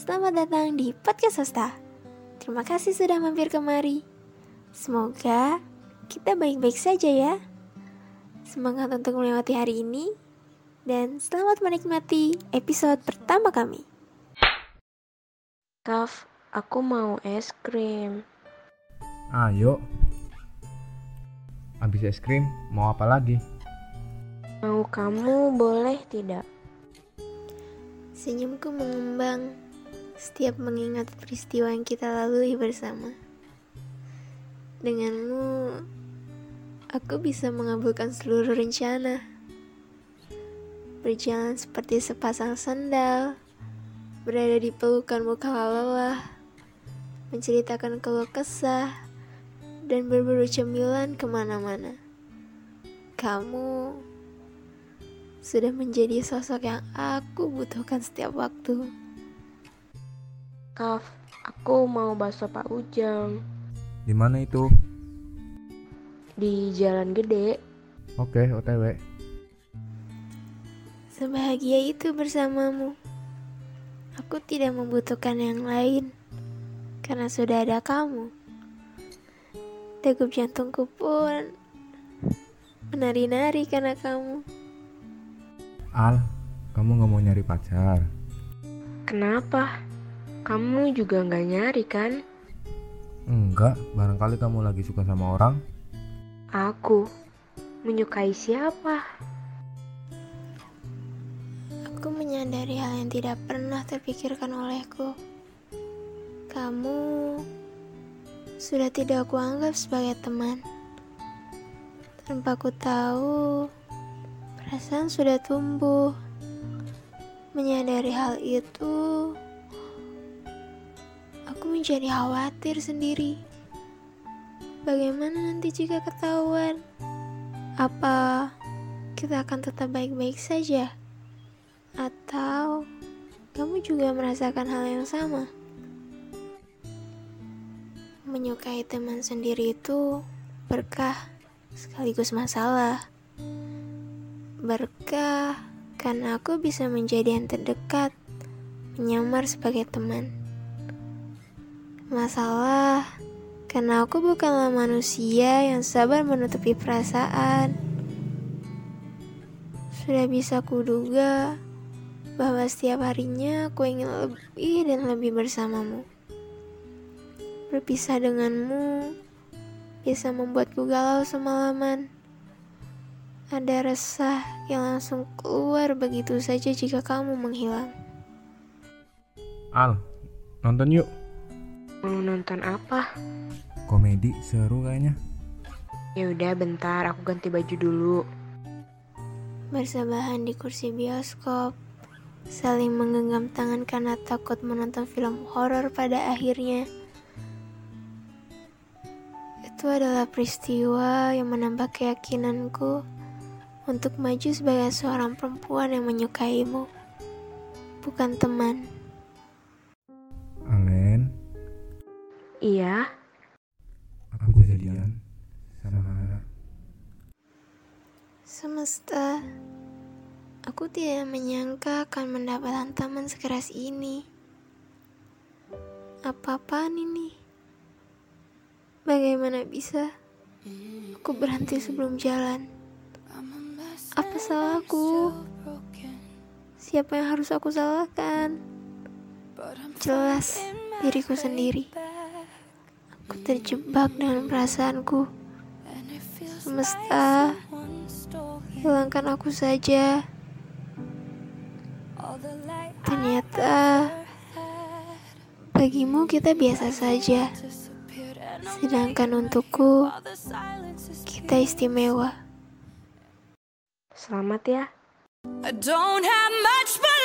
Selamat datang di Podcast Hosta. Terima kasih sudah mampir kemari. Semoga kita baik-baik saja ya. Semangat untuk melewati hari ini dan selamat menikmati episode pertama kami. Kaf, aku mau es krim. Ayo. Habis es krim, mau apa lagi? Mau kamu boleh tidak? Senyumku mengembang setiap mengingat peristiwa yang kita lalui bersama. Denganmu, aku bisa mengabulkan seluruh rencana. Berjalan seperti sepasang sandal, berada di pelukanmu kala lelah, menceritakan keluh kesah, dan berburu cemilan ke mana-mana. Kamu sudah menjadi sosok yang aku butuhkan setiap waktu. Kaf, aku mau bakso Pak Ujang. Di mana itu? Di Jalan Gede. Oke, OTW. Sebahagia itu bersamamu. Aku tidak membutuhkan yang lain karena sudah ada kamu. Degup jantungku pun menari-nari karena kamu. Al, kamu nggak mau nyari pacar? Kenapa? Kamu juga nggak nyari kan? Enggak, barangkali kamu lagi suka sama orang. Aku menyukai siapa? Aku menyadari hal yang tidak pernah terpikirkan olehku. Kamu sudah tidak aku anggap sebagai teman. Tanpa ku tahu, perasaan sudah tumbuh. Menyadari hal itu, menjadi khawatir sendiri. Bagaimana nanti jika ketahuan? Apa kita akan tetap baik-baik saja? Atau kamu juga merasakan hal yang sama? Menyukai teman sendiri itu berkah sekaligus masalah. Berkah karena aku bisa menjadi yang terdekat, menyamar sebagai teman. Masalah karena aku bukanlah manusia yang sabar menutupi perasaan. Sudah bisa kuduga bahwa setiap harinya aku ingin lebih dan lebih bersamamu. Berpisah denganmu bisa membuatku galau semalaman. Ada resah yang langsung keluar begitu saja jika kamu menghilang. Al, nonton yuk. Mau nonton apa? Komedi seru kayaknya. Ya udah bentar, aku ganti baju dulu. Bersebahan di kursi bioskop, saling menggenggam tangan karena takut menonton film horor pada akhirnya. Itu adalah peristiwa yang menambah keyakinanku untuk maju sebagai seorang perempuan yang menyukaimu, bukan teman. Iya, aku jadian sama Nara. Semesta, aku tidak menyangka akan mendapat hantaman sekeras ini. Apa-apaan ini? Bagaimana bisa aku berhenti sebelum jalan? Apa salahku? Siapa yang harus aku salahkan? Jelas diriku sendiri. Aku terjebak dengan perasaanku. Semesta, hilangkan aku saja. Ternyata bagimu kita biasa saja. Sedangkan untukku kita istimewa. selamat ya. I don't have much, but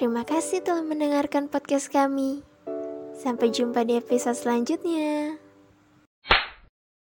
Terima kasih telah mendengarkan podcast kami. Sampai jumpa di episode selanjutnya.